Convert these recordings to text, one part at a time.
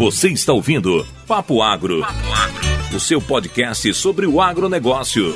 Você está ouvindo Papo Agro, o seu podcast sobre o agronegócio.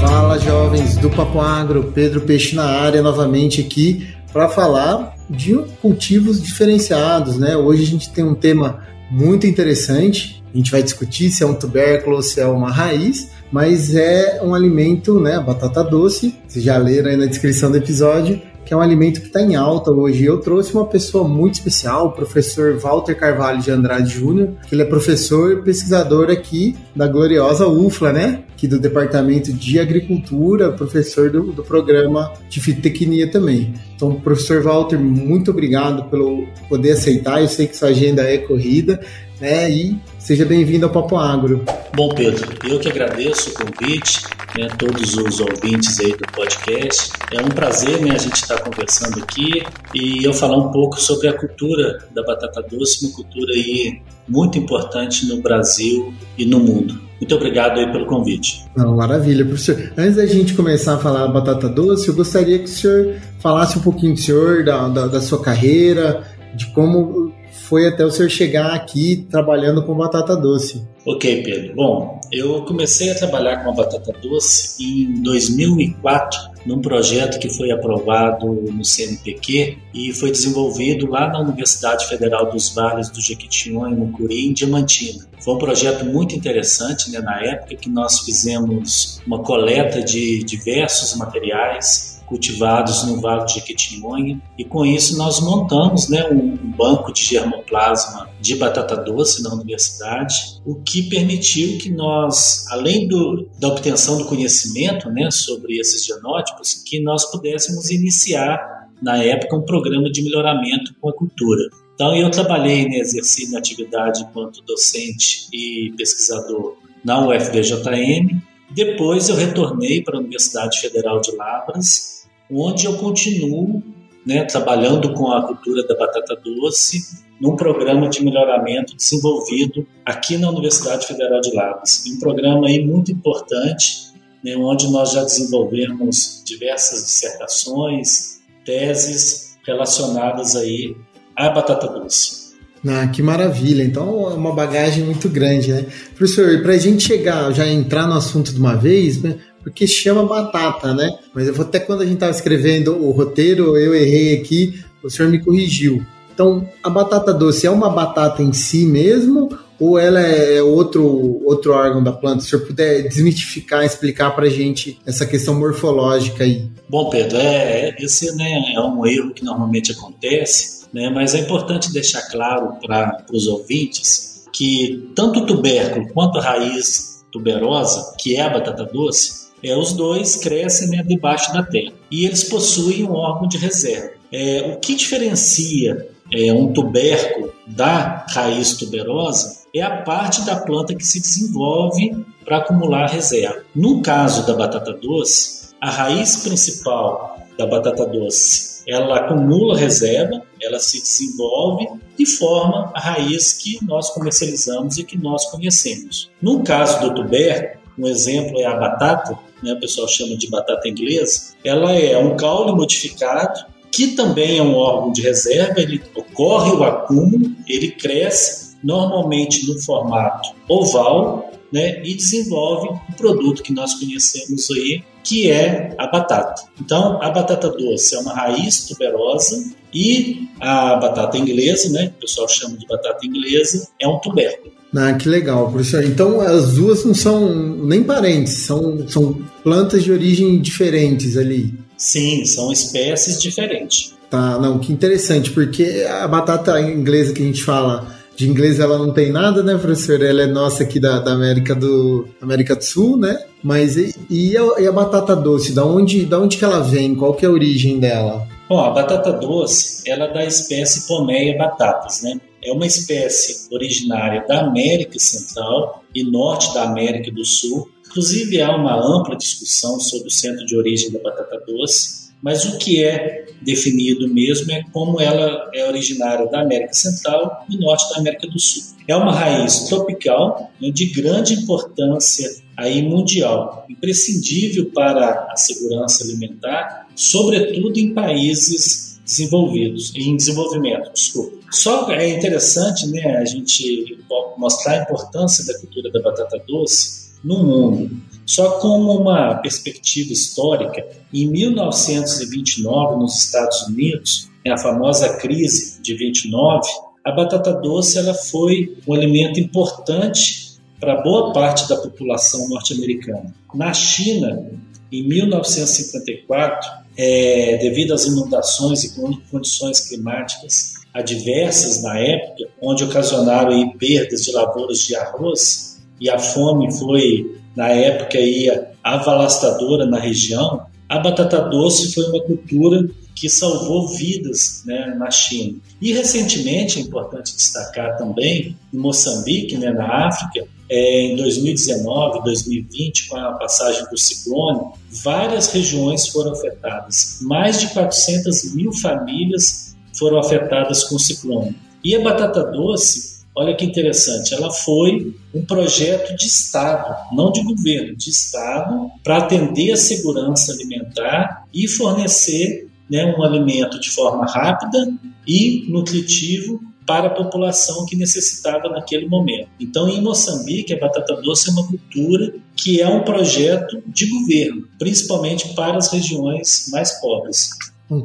Fala jovens do Papo Agro, Pedro Peixe na área novamente aqui para falar de cultivos diferenciados, né? Hoje a gente tem um tema muito interessante. A gente vai discutir se é um tubérculo ou se é uma raiz, mas é um alimento, né? Batata doce. Vocês já leram aí na descrição do episódio que é um alimento que está em alta hoje. Eu trouxe uma pessoa muito especial, o professor Walter Carvalho de Andrade Júnior, que ele é professor e pesquisador aqui da gloriosa UFLA, né? Aqui do Departamento de Agricultura, professor do, do programa de fitotecnia também. Então, professor Walter, muito obrigado pelo poder aceitar. Eu sei que sua agenda é corrida, né? E seja bem-vindo ao Papo Agro. Bom, Pedro, eu que agradeço o convite, né, todos os ouvintes aí do podcast. É um prazer né, a gente estar conversando aqui e eu falar um pouco sobre a cultura da batata doce, uma cultura aí muito importante no Brasil e no mundo. Muito obrigado aí pelo convite. Não, maravilha, professor. Antes da gente começar a falar batata doce, eu gostaria que o senhor falasse um pouquinho do senhor, da, da, da sua carreira, de como foi até o senhor chegar aqui trabalhando com batata doce. Ok, Pedro. Bom, eu comecei a trabalhar com a batata doce em 2004, num projeto que foi aprovado no CNPq e foi desenvolvido lá na Universidade Federal dos Vales do Jequitinhonha, Mucuri, em Diamantina. Foi um projeto muito interessante, né, na época que nós fizemos uma coleta de diversos materiais cultivados no Vale de Jequitinhonha e com isso nós montamos né, um, banco de germoplasma de batata doce na universidade, o que permitiu que nós, além do, da obtenção do conhecimento né, sobre esses genótipos, que nós pudéssemos iniciar na época um programa de melhoramento com a cultura. Então eu trabalhei, né, exerci minha atividade enquanto docente e pesquisador na UFVJM. Depois eu retornei para a Universidade Federal de Lavras onde eu continuo né, trabalhando com a cultura da batata doce num programa de melhoramento desenvolvido aqui na Universidade Federal de Lavras. Um programa aí muito importante, né, onde nós já desenvolvemos diversas dissertações, teses relacionadas aí à batata doce. Ah, que maravilha! Então é uma bagagem muito grande, né? Professor, para a gente chegar, já entrar no assunto de uma vez, né? porque chama batata, né? Mas eu vou até quando a gente estava escrevendo o roteiro, eu errei aqui, o senhor me corrigiu. Então, a batata doce é uma batata em si mesmo ou ela é outro, outro órgão da planta? Se o senhor puder desmitificar, explicar para a gente essa questão morfológica aí. Bom, Pedro, é, é, esse né, é um erro que normalmente acontece, né, mas é importante deixar claro para os ouvintes que tanto o tubérculo quanto a raiz tuberosa, que é a batata doce, é, os dois crescem né, debaixo da terra e eles possuem um órgão de reserva. É, o que diferencia é, um tubérculo da raiz tuberosa é a parte da planta que se desenvolve para acumular reserva. No caso da batata doce, a raiz principal da batata doce ela acumula reserva, ela se desenvolve e forma a raiz que nós comercializamos e que nós conhecemos. No caso do tubérculo, um exemplo é a batata, né, o pessoal chama de batata inglesa, ela é um caule modificado que também é um órgão de reserva, ele ocorre o acúmulo, ele cresce normalmente no formato oval, né, e desenvolve o produto que nós conhecemos aí, que é a batata. Então, a batata doce é uma raiz tuberosa e a batata inglesa, né, que o pessoal chama de batata inglesa, é um tubérculo. Ah, que legal, professor. Então as duas não são nem parentes, são, são plantas de origem diferentes ali. Sim, são espécies diferentes. Tá, não, que interessante, porque a batata inglesa que a gente fala de inglês ela não tem nada, né, professor? Ela é nossa aqui da, da América do América do Sul, né? Mas e, e, a, e, a, batata doce, da onde, da onde que ela vem? Qual que é a origem dela? Bom, a batata doce, ela é da espécie Pomeia batatas, né? É uma espécie originária da América Central e Norte da América do Sul. Inclusive, há uma ampla discussão sobre o centro de origem da batata doce. Mas o que é definido mesmo é como ela é originária da América Central e norte da América do Sul. É uma raiz tropical né, de grande importância aí mundial, imprescindível para a segurança alimentar, sobretudo em países desenvolvidos, em desenvolvimento, desculpa. Só é interessante, né, a gente mostrar a importância da cultura da batata doce no mundo. Só como uma perspectiva histórica, em 1929, nos Estados Unidos, a famosa crise de 29, a batata doce ela foi um alimento importante para boa parte da população norte-americana. Na China, em 1954, é, devido às inundações e condições climáticas adversas na época, onde ocasionaram aí, perdas de lavouras de arroz, e a fome foi, na época, aí, avalastadora na região, a batata doce foi uma cultura que salvou vidas né, na China. E recentemente, é importante destacar também, em Moçambique, né, na África, é, em 2019, 2020, com a passagem do ciclone, várias regiões foram afetadas. Mais de 400 mil famílias foram afetadas com o ciclone. E a batata doce, olha que interessante, ela foi um projeto de Estado, não de governo, de Estado, para atender a segurança alimentar e fornecer né, um alimento de forma rápida e nutritivo para a população que necessitava naquele momento. Então, em Moçambique, a batata doce é uma cultura que é um projeto de governo, principalmente para as regiões mais pobres.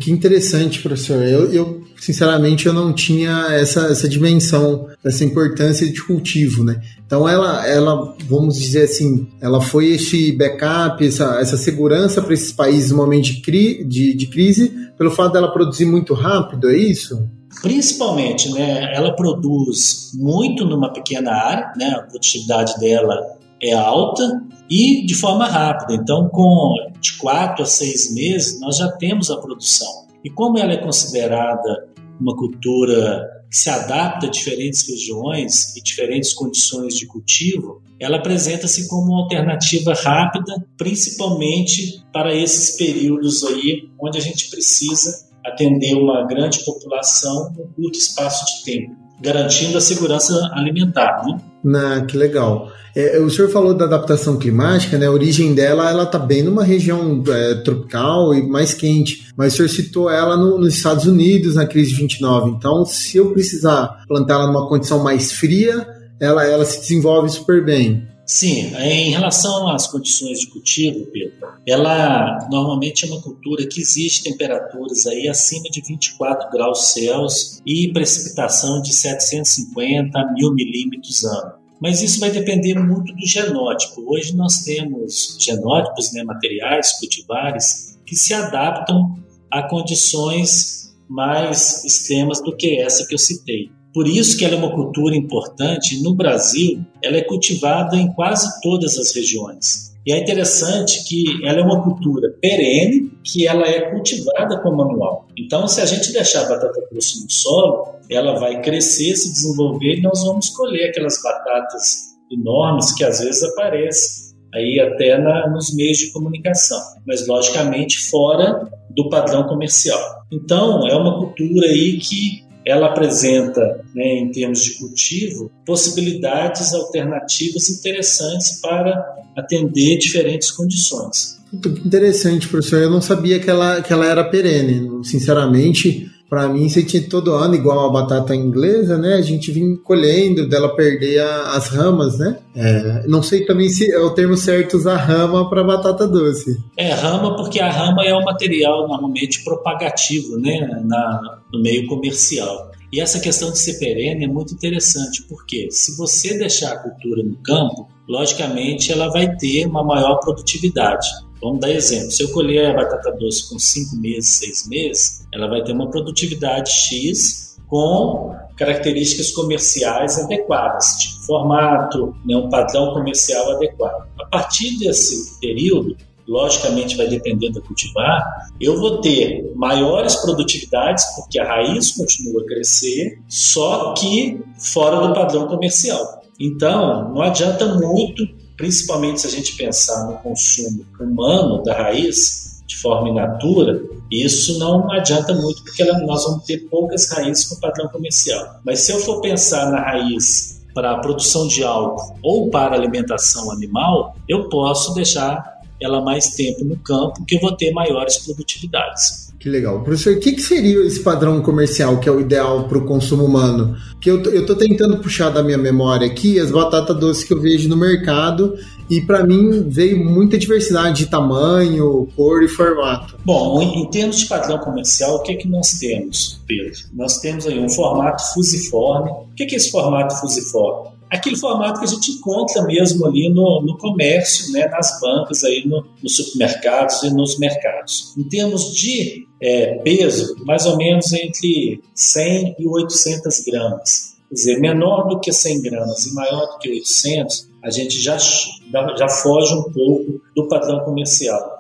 Que interessante, professor. Eu, eu, sinceramente, eu não tinha essa, essa dimensão, essa importância de cultivo, né? Então, ela, ela, vamos dizer assim, ela foi esse backup, essa, essa segurança para esses países no momento de, cri, de, de crise, pelo fato dela produzir muito rápido, é isso? Principalmente, né? Ela produz muito numa pequena área, né? A produtividade dela é alta e de forma rápida. Então, com de quatro a seis meses, nós já temos a produção. E como ela é considerada uma cultura que se adapta a diferentes regiões e diferentes condições de cultivo, ela apresenta-se como uma alternativa rápida, principalmente para esses períodos aí onde a gente precisa atender uma grande população em um curto espaço de tempo, garantindo a segurança alimentar. Né? Na, que legal. É, o senhor falou da adaptação climática, né? A origem dela, ela está bem numa região é, tropical e mais quente. Mas o senhor citou ela no, nos Estados Unidos na crise de 29. Então, se eu precisar plantar ela numa condição mais fria, ela, ela se desenvolve super bem. Sim, em relação às condições de cultivo, Pedro, ela normalmente é uma cultura que exige temperaturas aí acima de 24 graus Celsius e precipitação de 750 a 1000 milímetros ano. Mas isso vai depender muito do genótipo. Hoje nós temos genótipos, né, materiais, cultivares, que se adaptam a condições mais extremas do que essa que eu citei. Por isso que ela é uma cultura importante. No Brasil, ela é cultivada em quase todas as regiões. E é interessante que ela é uma cultura perene, que ela é cultivada com manual. Então, se a gente deixar a batata doce no solo, ela vai crescer, se desenvolver e nós vamos colher aquelas batatas enormes que às vezes aparecem aí até na, nos meios de comunicação, mas logicamente fora do padrão comercial. Então, é uma cultura aí que ela apresenta, né, em termos de cultivo, possibilidades alternativas interessantes para atender diferentes condições. Interessante, professor. Eu não sabia que ela, que ela era perene. Sinceramente, para mim, você tinha todo ano, igual a batata inglesa, né? A gente vinha colhendo dela perder a, as ramas, né? É, não sei também se é o termo certo usar rama para batata doce. É, rama, porque a rama é um material normalmente propagativo, né? Na, no meio comercial. E essa questão de ser perene é muito interessante, porque se você deixar a cultura no campo, logicamente ela vai ter uma maior produtividade. Vamos dar exemplo. Se eu colher a batata doce com 5 meses, 6 meses, ela vai ter uma produtividade X com características comerciais adequadas, tipo formato, né, um padrão comercial adequado. A partir desse período, logicamente vai depender da cultivar, eu vou ter maiores produtividades, porque a raiz continua a crescer, só que fora do padrão comercial. Então, não adianta muito, principalmente se a gente pensar no consumo humano da raiz, de forma in natura, isso não adianta muito, porque nós vamos ter poucas raízes com padrão comercial. Mas se eu for pensar na raiz para a produção de álcool ou para alimentação animal, eu posso deixar ela mais tempo no campo, que eu vou ter maiores produtividades. Que legal. Professor, o que, que seria esse padrão comercial que é o ideal para o consumo humano? Que eu, eu tô tentando puxar da minha memória aqui as batatas doces que eu vejo no mercado e para mim veio muita diversidade de tamanho, cor e formato. Bom, em, termos de padrão comercial, o que, é que nós temos, Pedro? Nós temos aí um formato fusiforme. O que é, que é esse formato fusiforme? Aquele formato que a gente encontra mesmo ali no, no comércio, né, nas bancas, aí no, nos supermercados e nos mercados. Em termos de é, peso, mais ou menos entre 100 e 800 gramas. Quer dizer, menor do que 100 gramas e maior do que 800, a gente já, já foge um pouco do padrão comercial.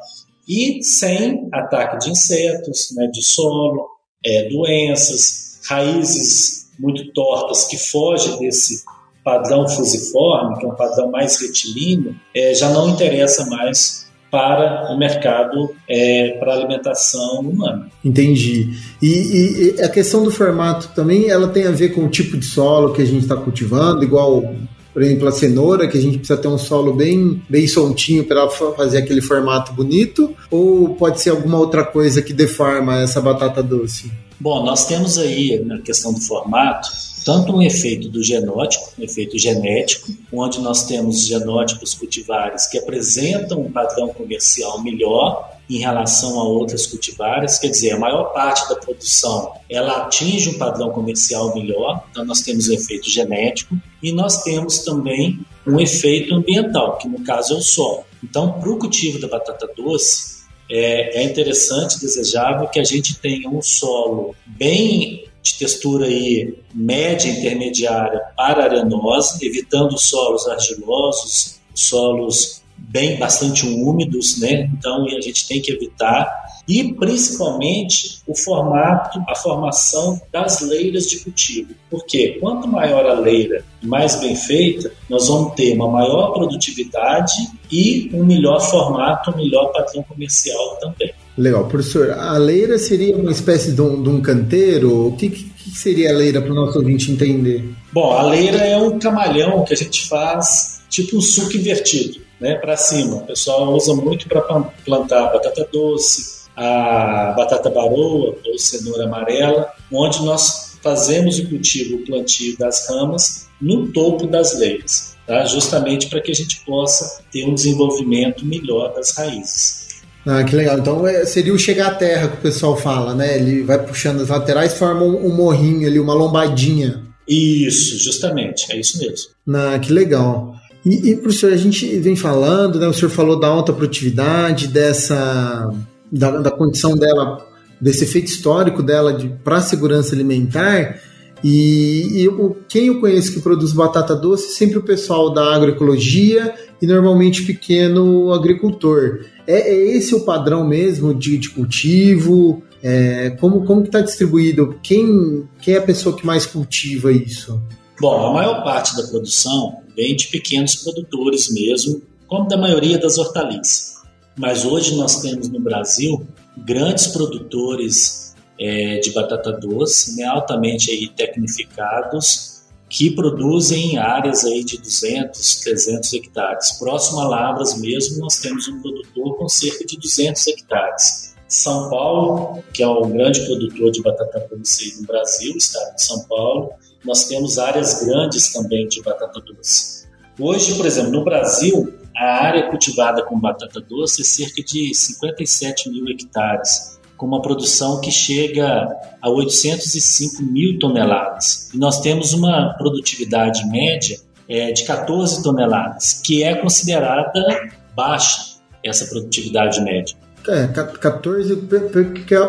E sem ataque de insetos, né, de solo, é, doenças, raízes muito tortas que fogem desse padrão fusiforme, que é um padrão mais retilíneo, é, já não interessa mais para o mercado é, para alimentação humana. Entendi. E, e, a questão do formato também, ela tem a ver com o tipo de solo que a gente está cultivando, igual por exemplo, a cenoura, que a gente precisa ter um solo bem, bem soltinho para fazer aquele formato bonito, ou pode ser alguma outra coisa que deforma essa batata doce? Bom, nós temos aí na questão do formato tanto um efeito do genótipo, um efeito genético, onde nós temos genótipos cultivares que apresentam um padrão comercial melhor em relação a outras cultivares, quer dizer, a maior parte da produção ela atinge um padrão comercial melhor, então nós temos o efeito genético e nós temos também um efeito ambiental, que no caso é o solo. Então, para o cultivo da batata doce, é, é interessante, desejável que a gente tenha um solo bem de textura aí média intermediária para arenosa, evitando solos argilosos, solos bem bastante úmidos, né? Então a gente tem que evitar e principalmente o formato, a formação das leiras de cultivo. Porque quanto maior a leira, mais bem feita, nós vamos ter uma maior produtividade e um melhor formato, um melhor padrão comercial também. Legal. Professor, a leira seria uma espécie de um, de um canteiro? O que, que seria a leira para o nosso ouvinte entender? Bom, a leira é um camalhão que a gente faz tipo um suco invertido, né, para cima. O pessoal usa muito para plantar batata doce, a batata baroa ou cenoura amarela, onde nós fazemos o cultivo, o plantio das ramas no topo das leiras, tá? justamente para que a gente possa ter um desenvolvimento melhor das raízes. Ah, que legal. Então é, seria o chegar à terra que o pessoal fala, né? Ele vai puxando as laterais, forma um, um morrinho ali, uma lombadinha. Isso, justamente, é isso mesmo. Ah, que legal. E, e professor, a gente vem falando, né? O senhor falou da alta produtividade, dessa da, da condição dela, desse efeito histórico dela de para segurança alimentar. E, e o, quem eu conheço que produz batata doce, sempre o pessoal da agroecologia e normalmente pequeno agricultor. É, é esse o padrão mesmo de, de cultivo? É, como como que está distribuído? Quem, quem é a pessoa que mais cultiva isso? Bom, a maior parte da produção vem de pequenos produtores mesmo, como da maioria das hortaliças. Mas hoje nós temos no Brasil grandes produtores é, de batata doce, né, altamente aí tecnificados, que produzem em áreas aí de 200, 300 hectares. Próximo a Lavras mesmo, nós temos um produtor com cerca de 200 hectares. São Paulo, que é um grande produtor de batata doce no Brasil, o estado de São Paulo, nós temos áreas grandes também de batata doce. Hoje, por exemplo, no Brasil, a área cultivada com batata doce é cerca de 57 mil hectares, com uma produção que chega a 805 mil toneladas. E nós temos uma produtividade média é, de 14 toneladas, que é considerada baixa essa produtividade média. É, 14,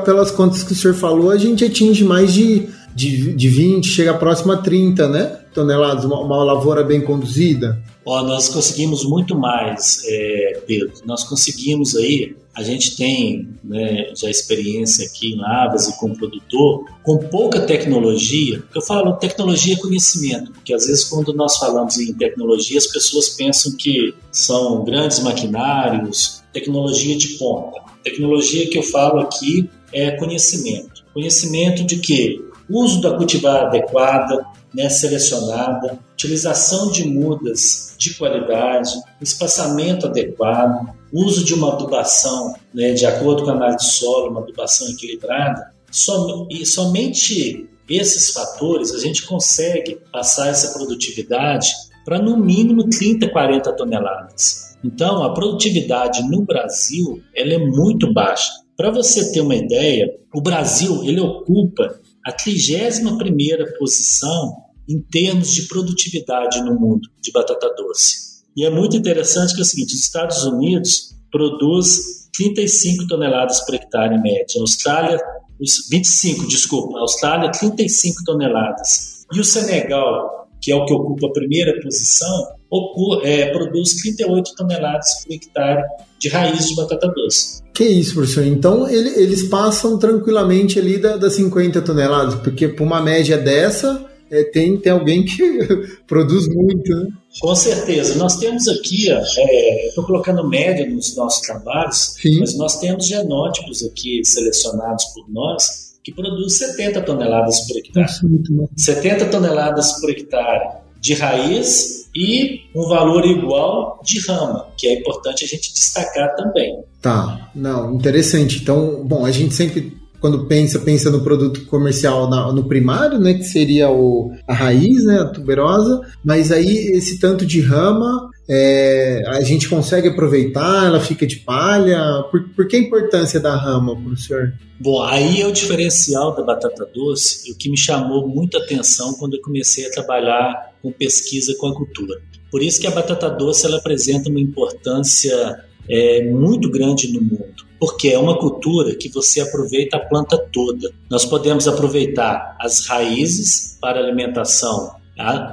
pelas contas que o senhor falou, a gente atinge mais de, de, de 20, chega próximo a 30, né? Toneladas, uma, uma lavoura bem conduzida. Ó, nós conseguimos muito mais, é, Pedro. Nós conseguimos aí a gente tem né, já experiência aqui em Lavras e com produtor, com pouca tecnologia, eu falo tecnologia é conhecimento, porque às vezes quando nós falamos em tecnologia, as pessoas pensam que são grandes maquinários, tecnologia de ponta. Tecnologia que eu falo aqui é conhecimento. Conhecimento de que uso da cultivar adequada, né, selecionada, utilização de mudas de qualidade, espaçamento adequado, uso de uma adubação né, de acordo com a análise de solo, uma adubação equilibrada, som, e somente esses fatores a gente consegue passar essa produtividade para no mínimo 30, 40 toneladas. Então, a produtividade no Brasil ela é muito baixa. Para você ter uma ideia, o Brasil ele ocupa a 31ª posição em termos de produtividade no mundo de batata doce. E é muito interessante que é o seguinte, os Estados Unidos produz 35 toneladas por hectare em média, a Austrália 25, desculpa, a Austrália 35 toneladas. E o Senegal, que é o que ocupa a primeira posição, é, produz 38 toneladas por hectare de raiz de batata doce. Que isso, professor? Então ele, eles passam tranquilamente ali das da 50 toneladas, porque por uma média dessa, é, tem, tem alguém que produz muito, né? Com certeza. Nós temos aqui, é, estou colocando média nos nossos trabalhos, Sim. mas nós temos genótipos aqui selecionados por nós que produzem 70 toneladas por hectare. Nossa, 70 toneladas por hectare de raiz e um valor igual de rama, que é importante a gente destacar também. Tá, não, interessante. Então, bom, a gente sempre quando pensa, pensa no produto comercial na, no primário, né, que seria o, a raiz, né, a tuberosa, mas aí esse tanto de rama é, a gente consegue aproveitar, ela fica de palha. Por, por que a importância da rama, professor? Bom, aí é o diferencial da batata doce, o que me chamou muita atenção quando eu comecei a trabalhar com pesquisa com a cultura. Por isso que a batata doce ela apresenta uma importância é, muito grande no mundo porque é uma cultura que você aproveita a planta toda. Nós podemos aproveitar as raízes para alimentação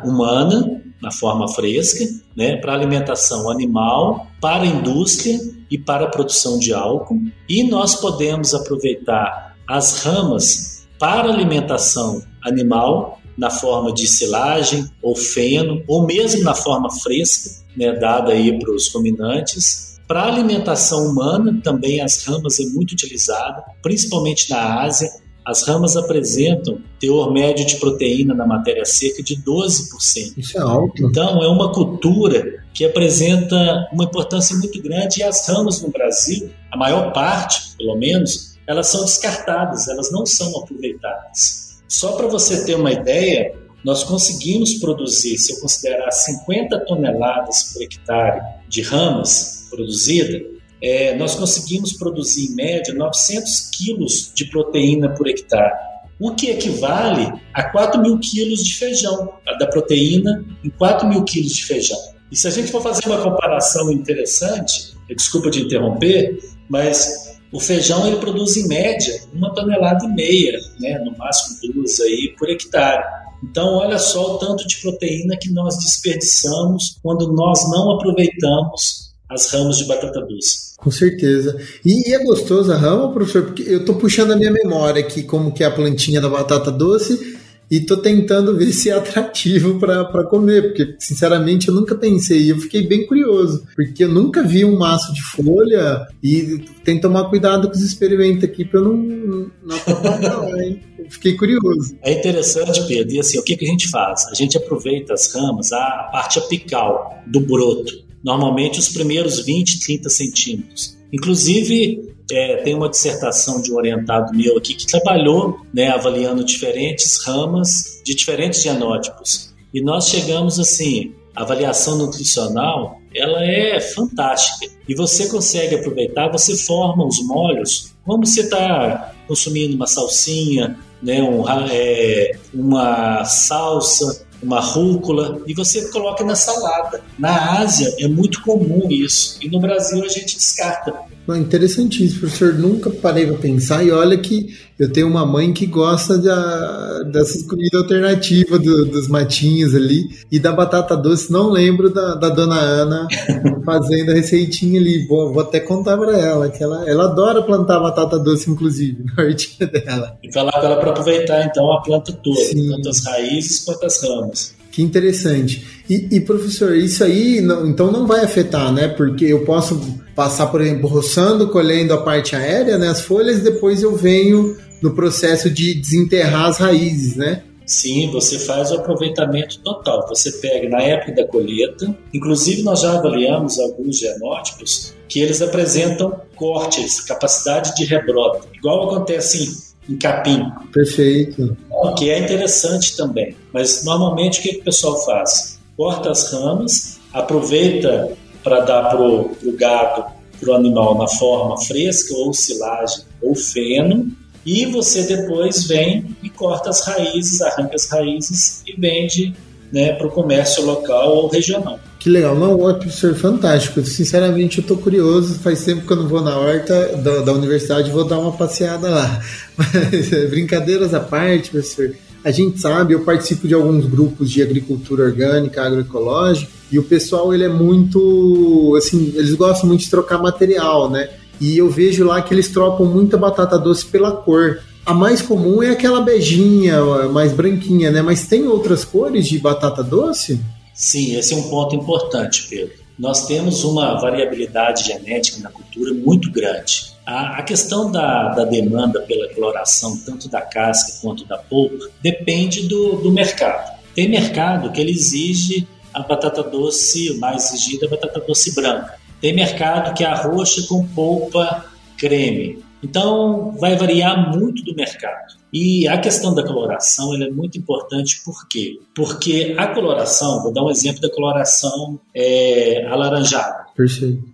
humana, na forma fresca, né, para alimentação animal, para indústria e para a produção de álcool. E nós podemos aproveitar as ramas para alimentação animal, na forma de silagem ou feno, ou mesmo na forma fresca, né, dada aí para os ruminantes, para alimentação humana, também as ramas é muito utilizada, principalmente na Ásia. As ramas apresentam teor médio de proteína na matéria seca de 12%. Isso é alto. Então, é uma cultura que apresenta uma importância muito grande e as ramas no Brasil, a maior parte, pelo menos, elas são descartadas, elas não são aproveitadas. Só para você ter uma ideia, nós conseguimos produzir, se eu considerar 50 toneladas por hectare de ramas, produzida, é, nós conseguimos produzir em média 900 quilos de proteína por hectare, o que equivale a 4 mil quilos de feijão, da proteína em 4 mil quilos de feijão. E se a gente for fazer uma comparação interessante, desculpa de interromper, mas o feijão ele produz em média uma tonelada e meia, né, no máximo duas aí por hectare. Então, olha só o tanto de proteína que nós desperdiçamos quando nós não aproveitamos as ramas de batata doce. Com certeza. E, e, é gostoso a rama, professor? Porque eu estou puxando a minha memória aqui como que é a plantinha da batata doce e estou tentando ver se é atrativo para comer, porque sinceramente eu nunca pensei, eu fiquei bem curioso, porque eu nunca vi um maço de folha e tem que tomar cuidado com os experimentos aqui para eu não, não atrapalhar, hein? Eu fiquei curioso. É interessante, Pedro, e assim, o que, que a gente faz? A gente aproveita as ramas, a parte apical do broto, normalmente os primeiros 20, 30 centímetros. Inclusive, é, tem uma dissertação de um orientado meu aqui que trabalhou né, avaliando diferentes ramas de diferentes genótipos. E nós chegamos assim, a avaliação nutricional, ela é fantástica. E você consegue aproveitar, você forma os molhos, como você está consumindo uma salsinha, né, um, é, uma salsa, uma rúcula, e você coloca na salada. Na Ásia é muito comum isso, e no Brasil a gente descarta. Interessantíssimo, professor. Nunca parei para pensar. E olha que eu tenho uma mãe que gosta de, dessas comidas alternativas do, dos matinhos ali. E da batata doce, não lembro da, da dona Ana fazendo a receitinha ali. Vou, vou até contar para ela, que ela, ela adora plantar batata doce, inclusive, na hortinha dela. E falar com ela para aproveitar então a planta toda, Sim. tanto as raízes quanto as ramas. Que interessante. E, e, professor, isso aí não, então não vai afetar, né? Porque eu posso passar, por exemplo, roçando, colhendo a parte aérea, né? As folhas, depois eu venho no processo de desenterrar as raízes, né? Sim, você faz o aproveitamento total. Você pega na época da colheita, inclusive nós já avaliamos alguns genótipos que eles apresentam cortes, capacidade de rebrota, igual acontece em, em capim. Perfeito. O que é interessante também. Mas normalmente o que, que o pessoal faz? Corta as ramas, aproveita para dar para o gado, para o animal na forma fresca, ou silagem, ou feno, e você depois vem e corta as raízes, arranca as raízes e vende né, para o comércio local ou regional. Que legal, não, é professor fantástico. Sinceramente, eu estou curioso. Faz tempo que eu não vou na horta da, da universidade, vou dar uma passeada lá. Mas, brincadeiras à parte, professor. A gente sabe, eu participo de alguns grupos de agricultura orgânica, agroecológica, e o pessoal ele é muito, assim, eles gostam muito de trocar material, né? E eu vejo lá que eles trocam muita batata doce pela cor. A mais comum é aquela beijinha, mais branquinha, né? Mas tem outras cores de batata doce? Sim, esse é um ponto importante, Pedro. Nós temos uma variabilidade genética na cultura muito grande. A, questão da, da, demanda pela coloração, tanto da casca quanto da polpa, depende do, do mercado. Tem mercado que ele exige a batata doce, mais exigida a batata doce branca. Tem mercado que é a roxa com polpa creme. Então, vai variar muito do mercado. E a questão da coloração é muito importante, por quê? Porque a coloração, vou dar um exemplo da coloração é, alaranjada.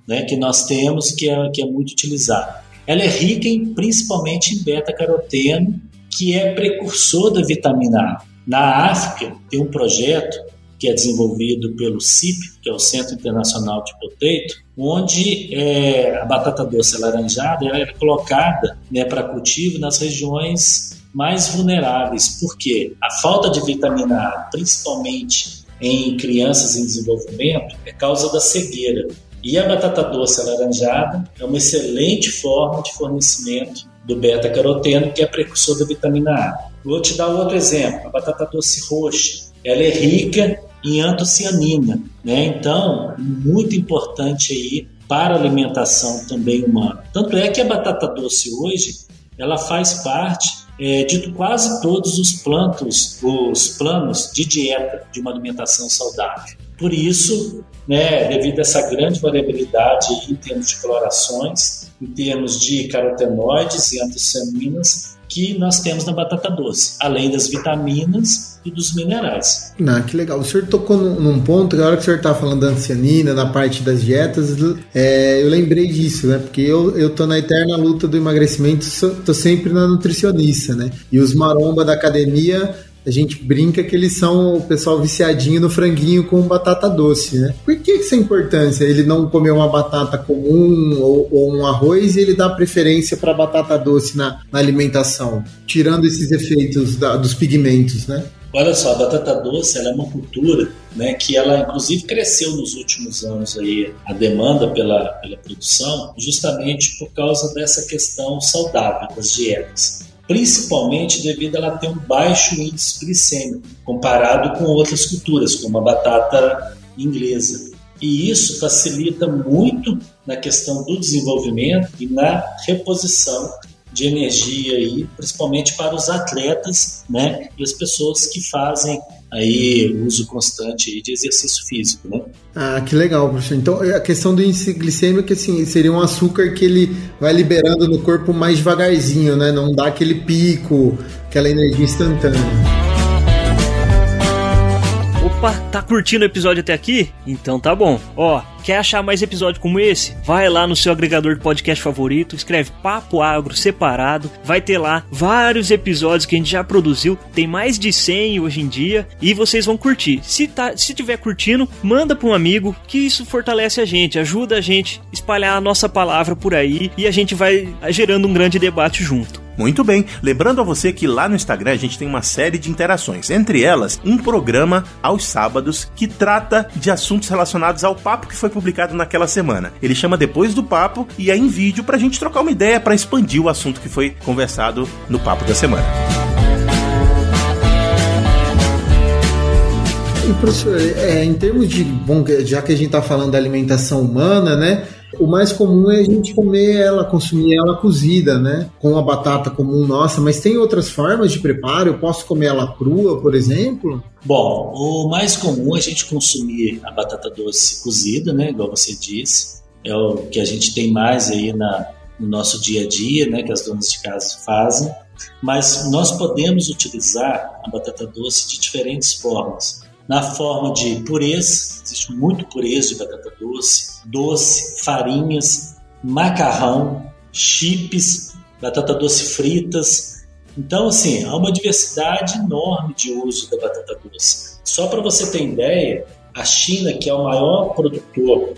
Né, que nós temos, que é, que é muito utilizada. Ela é rica em, principalmente em beta-caroteno, que é precursor da vitamina A. Na África, tem um projeto que é desenvolvido pelo CIP, que é o Centro Internacional de Potato, onde é, a batata doce alaranjada ela é colocada né, para cultivo nas regiões mais vulneráveis, porque a falta de vitamina A, principalmente em crianças em desenvolvimento, é causa da cegueira. E a batata doce alaranjada é uma excelente forma de fornecimento do beta-caroteno, que é precursor da vitamina A. Vou te dar outro exemplo, a batata doce roxa. Ela é rica em antocianina, né? Então, muito importante aí para a alimentação também humana. Tanto é que a batata doce hoje, ela faz parte é, de quase todos os planos, os planos de dieta de uma alimentação saudável. Por isso, né, devido a essa grande variabilidade em termos de colorações, em termos de carotenoides e antocianinas, que nós temos na batata doce, além das vitaminas e dos minerais. Ah, que legal. O senhor tocou num, ponto, na hora que o senhor estava falando da ancianina, na parte das dietas, é, eu lembrei disso, né? Porque eu, eu tô na eterna luta do emagrecimento, tô sempre na nutricionista, né? E os maromba da academia a gente brinca que eles são o pessoal viciadinho no franguinho com batata doce, né? Por que essa importância? Ele não comer uma batata comum ou, ou um arroz e ele dá preferência para batata doce na, na, alimentação, tirando esses efeitos da, dos pigmentos, né? Olha só, a batata doce é uma cultura né, que ela inclusive cresceu nos últimos anos aí, a demanda pela, pela produção, justamente por causa dessa questão saudável das dietas principalmente devido a ela ter um baixo índice glicêmico comparado com outras culturas, como a batata inglesa. E isso facilita muito na questão do desenvolvimento e na reposição de energia aí, principalmente para os atletas, né, e as pessoas que fazem aí uso constante de exercício físico, né? Ah, que legal, professor. Então, a questão do índice glicêmico, assim, seria um açúcar que ele vai liberando no corpo mais devagarzinho, né? Não dá aquele pico, aquela energia instantânea. Opa, tá curtindo o episódio até aqui? Então tá bom. Ó, quer achar mais episódio como esse? Vai lá no seu agregador de podcast favorito, escreve Papo Agro separado, vai ter lá vários episódios que a gente já produziu, tem mais de 100 hoje em dia e vocês vão curtir. Se tá, se tiver curtindo, manda para um amigo, que isso fortalece a gente, ajuda a gente a espalhar a nossa palavra por aí e a gente vai gerando um grande debate junto. Muito bem, lembrando a você que lá no Instagram a gente tem uma série de interações, entre elas um programa aos sábados que trata de assuntos relacionados ao papo que foi publicado naquela semana. Ele chama Depois do Papo e é em vídeo para a gente trocar uma ideia para expandir o assunto que foi conversado no papo da semana. E professor, é, em termos de, bom, já que a gente está falando da alimentação humana, né? O mais comum é a gente comer ela, consumir ela cozida, né? Com a batata comum nossa, mas tem outras formas de preparo? Eu posso comer ela crua, por exemplo? Bom, o mais comum é a gente consumir a batata doce cozida, né? Igual você disse. É o que a gente tem mais aí na, no nosso dia a dia, né? Que as donas de casa fazem. Mas nós podemos utilizar a batata doce de diferentes formas na forma de purês, existe muito purês de batata doce, doce, farinhas, macarrão, chips, batata doce fritas. Então, assim, há uma diversidade enorme de uso da batata doce. Só para você ter ideia, a China, que é o maior produtor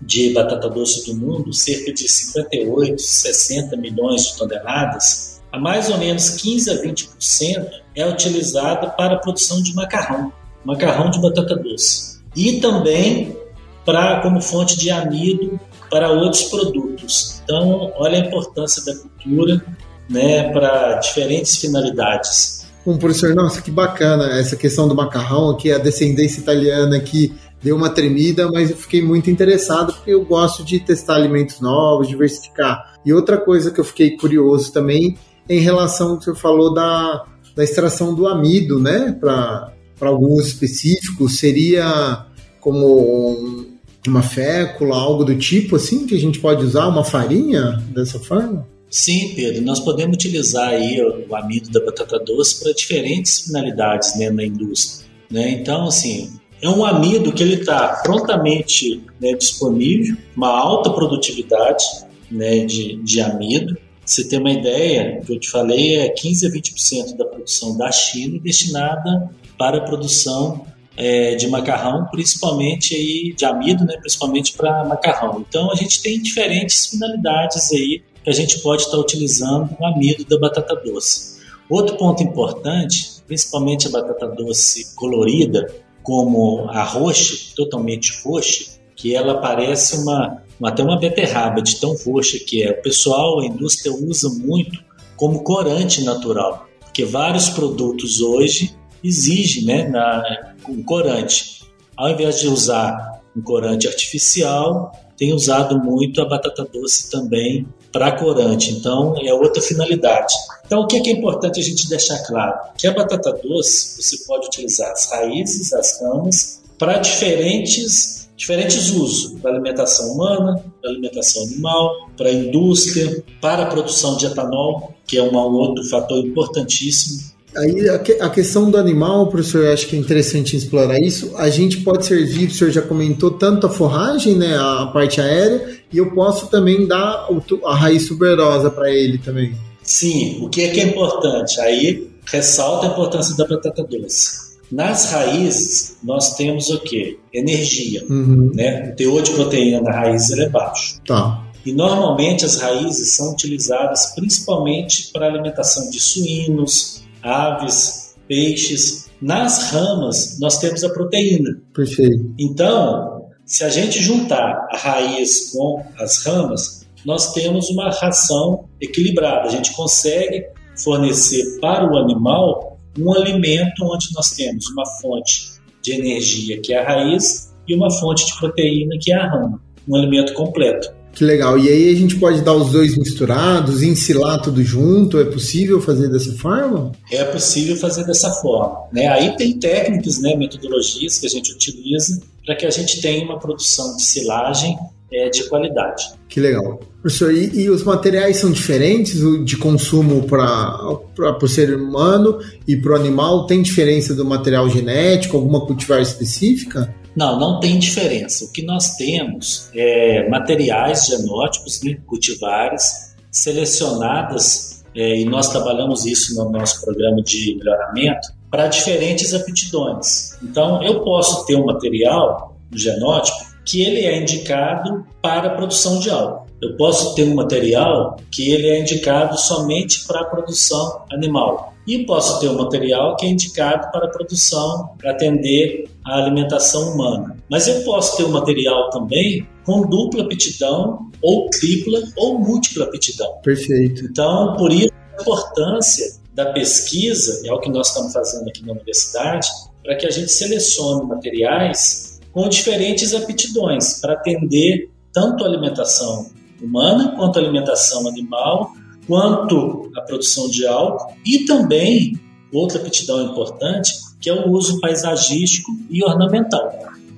de batata doce do mundo, cerca de 58, 60 milhões de toneladas, a mais ou menos 15 a 20% é utilizada para a produção de macarrão macarrão de batata doce. E também para como fonte de amido para outros produtos. Então, olha a importância da cultura né, para diferentes finalidades. Bom, professor, nossa, que bacana essa questão do macarrão aqui, a descendência italiana aqui deu uma tremida, mas eu fiquei muito interessado porque eu gosto de testar alimentos novos, diversificar. E outra coisa que eu fiquei curioso também em relação ao que você falou da, da extração do amido, né, para para alguns específicos, seria como uma fécula, algo do tipo assim, que a gente pode usar uma farinha dessa forma? Sim, Pedro, nós podemos utilizar aí o amido da batata doce para diferentes finalidades né, na indústria. Né? Então, assim, é um amido que ele está prontamente né, disponível, uma alta produtividade né, de, de amido. Você tem uma ideia, que eu te falei, é 15 a 20% da produção da China destinada para a produção é, de macarrão, principalmente aí de amido, né, principalmente para macarrão. Então a gente tem diferentes finalidades aí que a gente pode estar utilizando o amido da batata doce. Outro ponto importante, principalmente a batata doce colorida, como a roxa, totalmente roxa, que ela parece uma, até uma beterraba de tão roxa que é. O pessoal, a indústria usa muito como corante natural, porque vários produtos hoje exige né, na, um corante. Ao invés de usar um corante artificial, tem usado muito a batata doce também para corante. Então, é outra finalidade. Então, o que é, que é importante a gente deixar claro? Que a batata doce, você pode utilizar as raízes, as ramas, para diferentes, diferentes usos. Para alimentação humana, para alimentação animal, para indústria, para a produção de etanol, que é um outro fator importantíssimo Aí a, que, a, questão do animal, professor, eu acho que é interessante explorar isso. A gente pode servir, o senhor já comentou, tanto a forragem, né, a parte aérea, e eu posso também dar a raiz tuberosa para ele também. Sim, o que é que é importante? Aí ressalta a importância da batata doce. Nas raízes, nós temos o quê? Energia. Uhum. Né? O teor de proteína na raiz é baixo. Tá. E normalmente as raízes são utilizadas principalmente para alimentação de suínos, aves, peixes. Nas ramas, nós temos a proteína. Perfeito. Então, se a gente juntar a raiz com as ramas, nós temos uma ração equilibrada. A gente consegue fornecer para o animal um alimento onde nós temos uma fonte de energia, que é a raiz, e uma fonte de proteína, que é a rama. Um alimento completo. Que legal. E aí a gente pode dar os dois misturados, ensilar tudo junto? É possível fazer dessa forma? É possível fazer dessa forma. Né? Aí tem técnicas, né, metodologias que a gente utiliza para que a gente tenha uma produção de silagem é, de qualidade. Que legal. Professor, e, e os materiais são diferentes de consumo para o ser humano e para o animal? Tem diferença do material genético, alguma cultivar específica? Não, não tem diferença. O que nós temos é materiais genótipos, né, cultivares, selecionadas, é, e nós trabalhamos isso no nosso programa de melhoramento, para diferentes aptidões. Então, eu posso ter um material, um genótipo, que ele é indicado para a produção de álcool. Eu posso ter um material que ele é indicado somente para a produção animal. E posso ter um material que é indicado para a produção, para atender a alimentação humana. Mas eu posso ter um material também com dupla aptidão, ou tripla, ou múltipla aptidão. Perfeito. Então, por isso a importância da pesquisa, é o que nós estamos fazendo aqui na universidade, para que a gente selecione materiais com diferentes aptidões para atender tanto a alimentação humana quanto a alimentação animal, quanto a produção de álcool e também outra aptidão importante, que é o uso paisagístico e ornamental.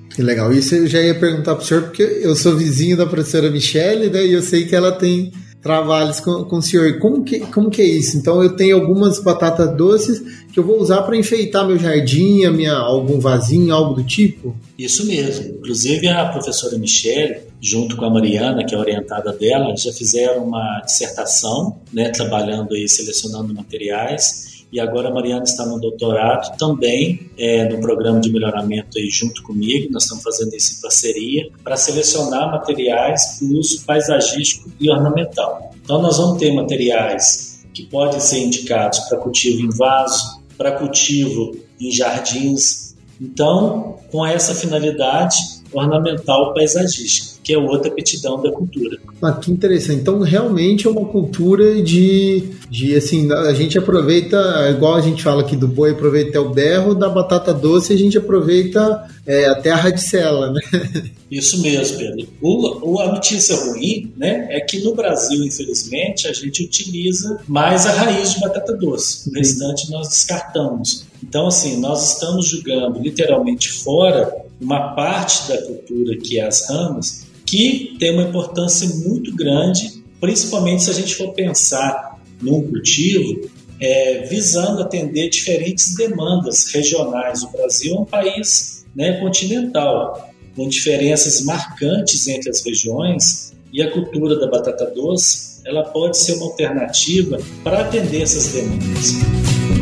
Que legal. Isso eu já ia perguntar para o senhor, porque eu sou vizinho da professora Michele, né, e eu sei que ela tem trabalhos com, com o senhor. Como que, como que é isso? Então eu tenho algumas batatas doces que eu vou usar para enfeitar meu jardim, a minha, algum vasinho, algo do tipo? Isso mesmo. Inclusive a professora Michele, junto com a Mariana, que é orientada dela, já fizeram uma dissertação, né, trabalhando e selecionando materiais e agora a Mariana está no doutorado também é, no programa de melhoramento aí junto comigo. Nós estamos fazendo isso em parceria para selecionar materiais para uso paisagístico e ornamental. Então nós vamos ter materiais que podem ser indicados para cultivo em vaso, para cultivo em jardins. Então, com essa finalidade ornamental paisagística que é outra aptidão da cultura. Ah, que interessante. Então, realmente é uma cultura de, de assim, a gente aproveita, igual a gente fala aqui do boi, aproveita o berro, da batata doce a gente aproveita é, a terra de cela, né? Isso mesmo, Pedro. O, a notícia ruim, né, é que no Brasil, infelizmente, a gente utiliza mais a raiz de batata doce. O restante nós descartamos. Então, assim, nós estamos jogando literalmente fora uma parte da cultura que é as ramas, que tem uma importância muito grande, principalmente se a gente for pensar num cultivo é, visando atender diferentes demandas regionais. O Brasil é um país né, continental, com diferenças marcantes entre as regiões, e a cultura da batata doce ela pode ser uma alternativa para atender essas demandas.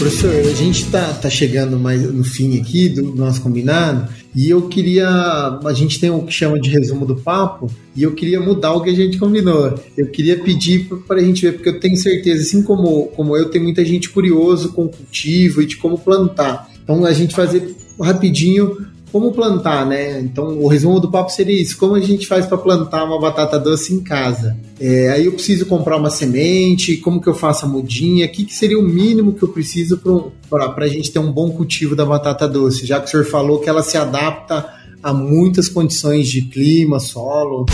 Professor, a gente está tá chegando mais no fim aqui do nosso combinado e eu queria. A gente tem o que chama de resumo do papo e eu queria mudar o que a gente combinou. Eu queria pedir para a gente ver, porque eu tenho certeza, assim como, como eu, tem muita gente curioso com cultivo e de como plantar. Então a gente fazer rapidinho como plantar, né? Então, o resumo do papo seria isso: como a gente faz para plantar uma batata doce em casa? É, aí eu preciso comprar uma semente, como que eu faço a mudinha? O que, que seria o mínimo que eu preciso para a gente ter um bom cultivo da batata doce? Já que o senhor falou que ela se adapta a muitas condições de clima, solo.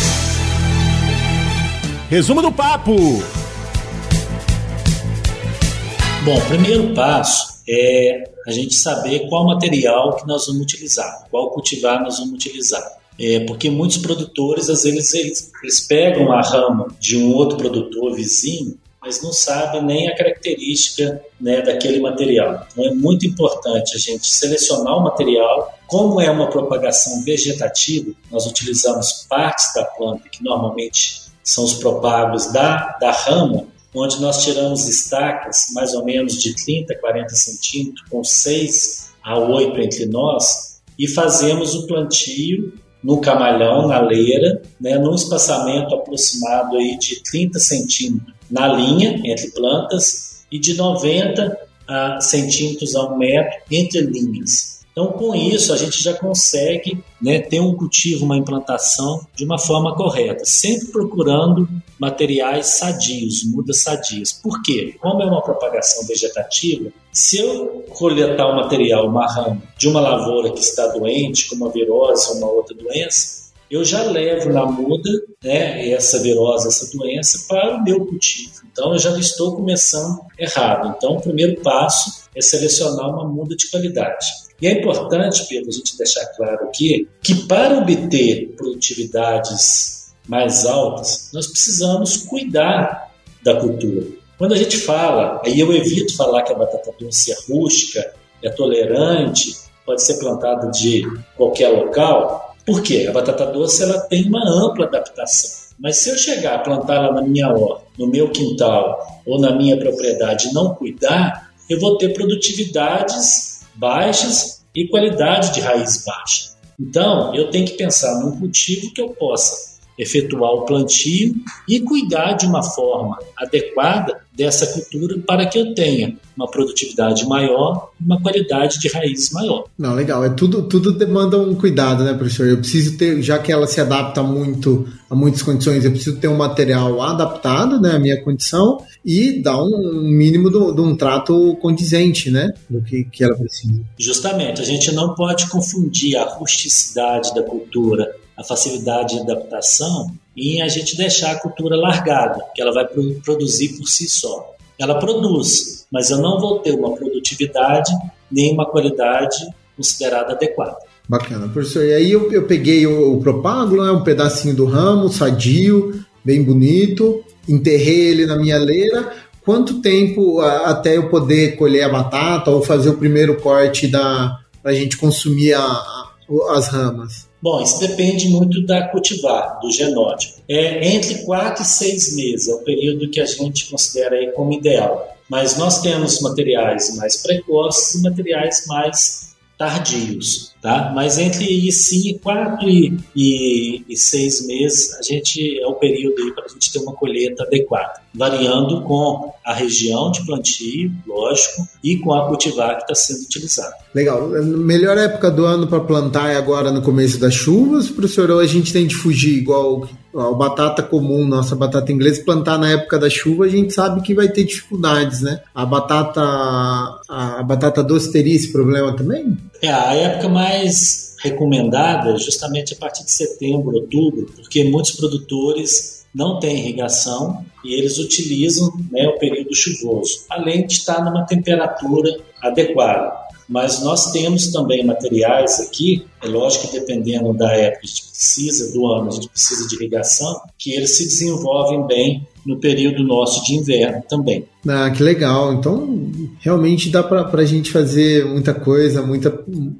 Resumo do papo! Bom, primeiro passo é a gente saber qual material que nós vamos utilizar, qual cultivar nós vamos utilizar. É, porque muitos produtores, às vezes, eles, eles pegam a rama de um outro produtor vizinho, mas não sabem nem a característica né, daquele material. Então é muito importante a gente selecionar o material. Como é uma propagação vegetativa, nós utilizamos partes da planta que normalmente são os propagos da, da rama, onde nós tiramos estacas mais ou menos de 30, 40 centímetros, com 6 a 8 entre nós, e fazemos o plantio no camalhão, na leira, né, num espaçamento aproximado aí de 30 centímetros na linha entre plantas e de 90 a centímetros a um metro entre linhas. Então, com isso, a gente já consegue né, ter um cultivo, uma implantação de uma forma correta, sempre procurando materiais sadios, mudas sadias. Por quê? Como é uma propagação vegetativa, se eu coletar o material, uma de uma lavoura que está doente, com uma virose ou uma outra doença, eu já levo na muda né, essa virose, essa doença para o meu cultivo. Então eu já estou começando errado. Então o primeiro passo é selecionar uma muda de qualidade. E é importante, Pedro, a gente deixar claro aqui que para obter produtividades mais altas, nós precisamos cuidar da cultura. Quando a gente fala, aí eu evito falar que a batata doce é rústica, é tolerante, pode ser plantada de qualquer local. Por quê? A batata doce ela tem uma ampla adaptação. Mas se eu chegar a plantá-la na minha horta, no meu quintal ou na minha propriedade e não cuidar, eu vou ter produtividades baixas e qualidade de raiz baixa. Então, eu tenho que pensar num cultivo que eu possa efetuar o plantio e cuidar de uma forma adequada dessa cultura para que eu tenha uma produtividade maior uma qualidade de raízes maior. Não, legal. É tudo, tudo demanda um cuidado, né, professor? Eu preciso ter, já que ela se adapta muito a muitas condições, eu preciso ter um material adaptado, né, à minha condição e dar um mínimo de um trato condizente, né, do que, que ela precisa. Justamente, a gente não pode confundir a rusticidade da cultura, a facilidade de adaptação em a gente deixar a cultura largada, que ela vai produzir por si só. Ela produz, mas eu não vou ter uma produtividade nem uma qualidade considerada adequada. Bacana, professor. E aí eu, eu peguei o, o propágulo, né, um pedacinho do ramo, sadio, bem bonito, enterrei ele na minha leira. Quanto tempo a, até eu poder colher a batata ou fazer o primeiro corte da para a gente consumir a, a, as ramas? Bom, isso depende muito da cultivar, do genótipo. É entre 4 e 6 meses, é o período que a gente considera aí como ideal. Mas nós temos materiais mais precoces e materiais mais tardios, tá? Mas entre sim quatro e, e, e, seis meses a gente é o período aí para a gente ter uma colheita adequada, variando com a região de plantio, lógico, e com a cultivar que está sendo utilizada. Legal. Melhor época do ano para plantar é agora no começo das chuvas, professor, ou a gente tem de fugir igual a batata comum, nossa batata inglesa, plantar na época da chuva, a gente sabe que vai ter dificuldades, né? A batata, a batata doce teria esse problema também? É, a época mais recomendada é justamente a partir de setembro, outubro, porque muitos produtores não têm irrigação e eles utilizam né, o período chuvoso, além de estar numa temperatura adequada. Mas nós temos também materiais aqui, é lógico que dependendo da época, a gente precisa do ano, a gente precisa de irrigação, que eles se desenvolvem bem no período nosso de inverno também. Ah, que legal. Então, realmente dá para a gente fazer muita coisa, muita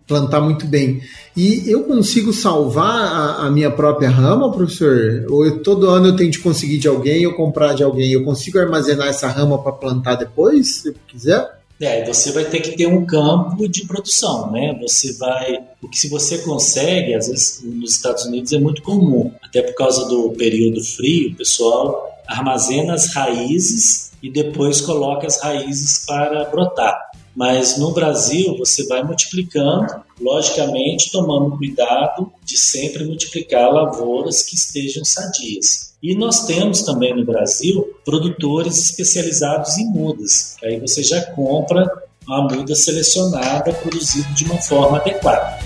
plantar muito bem. E eu consigo salvar a, a, minha própria rama, professor? Ou eu, todo ano eu tenho de conseguir de alguém ou comprar de alguém? Eu consigo armazenar essa rama para plantar depois, se eu quiser? É, você vai ter que ter um campo de produção, né? Você vai, porque se você consegue, às vezes nos Estados Unidos é muito comum, até por causa do período frio, o pessoal armazena as raízes e depois coloca as raízes para brotar. Mas no Brasil você vai multiplicando, logicamente tomando cuidado de sempre multiplicar lavouras que estejam sadias. E nós temos também no Brasil produtores especializados em mudas. Aí você já compra uma muda selecionada, produzida de uma forma adequada.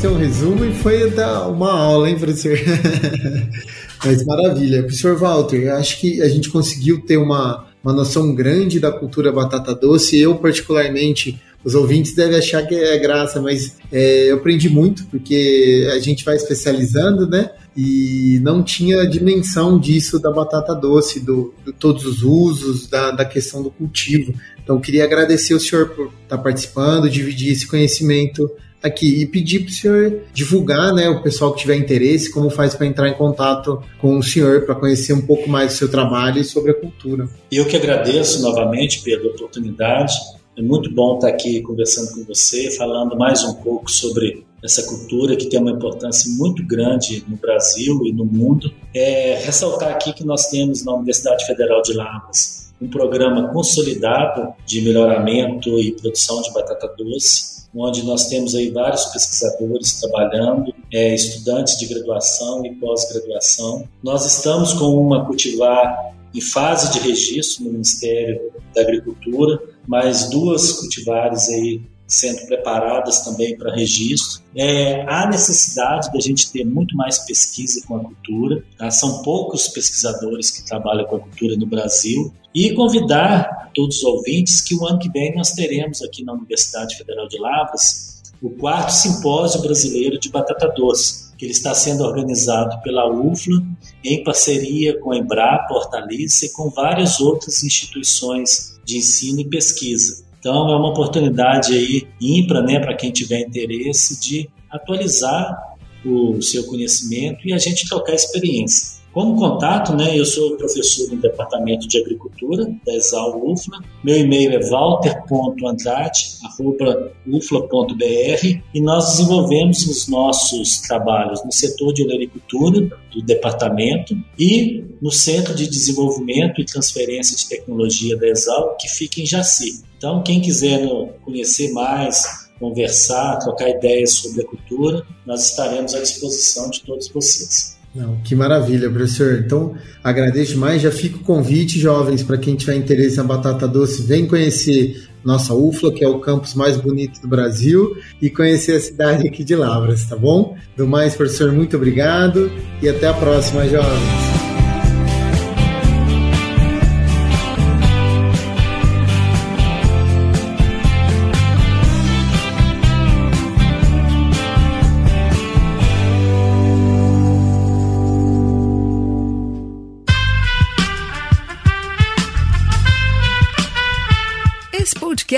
Ser um resumo e foi uma aula, hein, professor? Mas maravilha. Professor Walter, acho que a gente conseguiu ter uma, uma noção grande da cultura batata doce. Eu, particularmente, os ouvintes devem achar que é graça, mas é, eu aprendi muito, porque a gente vai especializando, né? E não tinha dimensão disso da batata doce, do, de todos os usos, da, da questão do cultivo. Então, queria agradecer o senhor por estar participando, dividir esse conhecimento aqui e pedir para o senhor divulgar, né, o pessoal que tiver interesse, como faz para entrar em contato com o senhor para conhecer um pouco mais do seu trabalho e sobre a cultura. Eu que agradeço novamente pela oportunidade. É muito bom estar aqui conversando com você, falando mais um pouco sobre essa cultura que tem uma importância muito grande no Brasil e no mundo. É, ressaltar aqui que nós temos na Universidade Federal de Lavras um programa consolidado de melhoramento e produção de batata doce, onde nós temos aí vários pesquisadores trabalhando, é, estudantes de graduação e pós-graduação. Nós estamos com uma cultivar em fase de registro no Ministério da Agricultura, mais duas cultivares aí sendo preparadas também para registro. É, há necessidade da gente ter muito mais pesquisa com a cultura. Tá? São poucos pesquisadores que trabalham com a cultura no Brasil. E convidar todos os ouvintes que o ano que vem nós teremos aqui na Universidade Federal de Lavras o quarto simpósio brasileiro de batata doce, que ele está sendo organizado pela UFLA em parceria com a Embrapa, Hortaliça e com várias outras instituições de ensino e pesquisa. Então é uma oportunidade aí ímpar, né, para quem tiver interesse de atualizar o seu conhecimento e a gente trocar experiência. Como contato, né, eu sou professor no Departamento de Agricultura da Exal UFLA. Meu e-mail é walter.andrade.ufla.br e nós desenvolvemos os nossos trabalhos no setor de olericultura do departamento e no Centro de Desenvolvimento e Transferência de Tecnologia da Exal, que fica em Jaci. Então, quem quiser conhecer mais, conversar, trocar ideias sobre a cultura, nós estaremos à disposição de todos vocês. Não, que maravilha, professor. Então, agradeço mais. Já fica o convite, jovens, para quem tiver interesse na batata doce, vem conhecer nossa UFLA, que é o campus mais bonito do Brasil, e conhecer a cidade aqui de Lavras, tá bom? Do mais, professor, muito obrigado e até a próxima, jovens.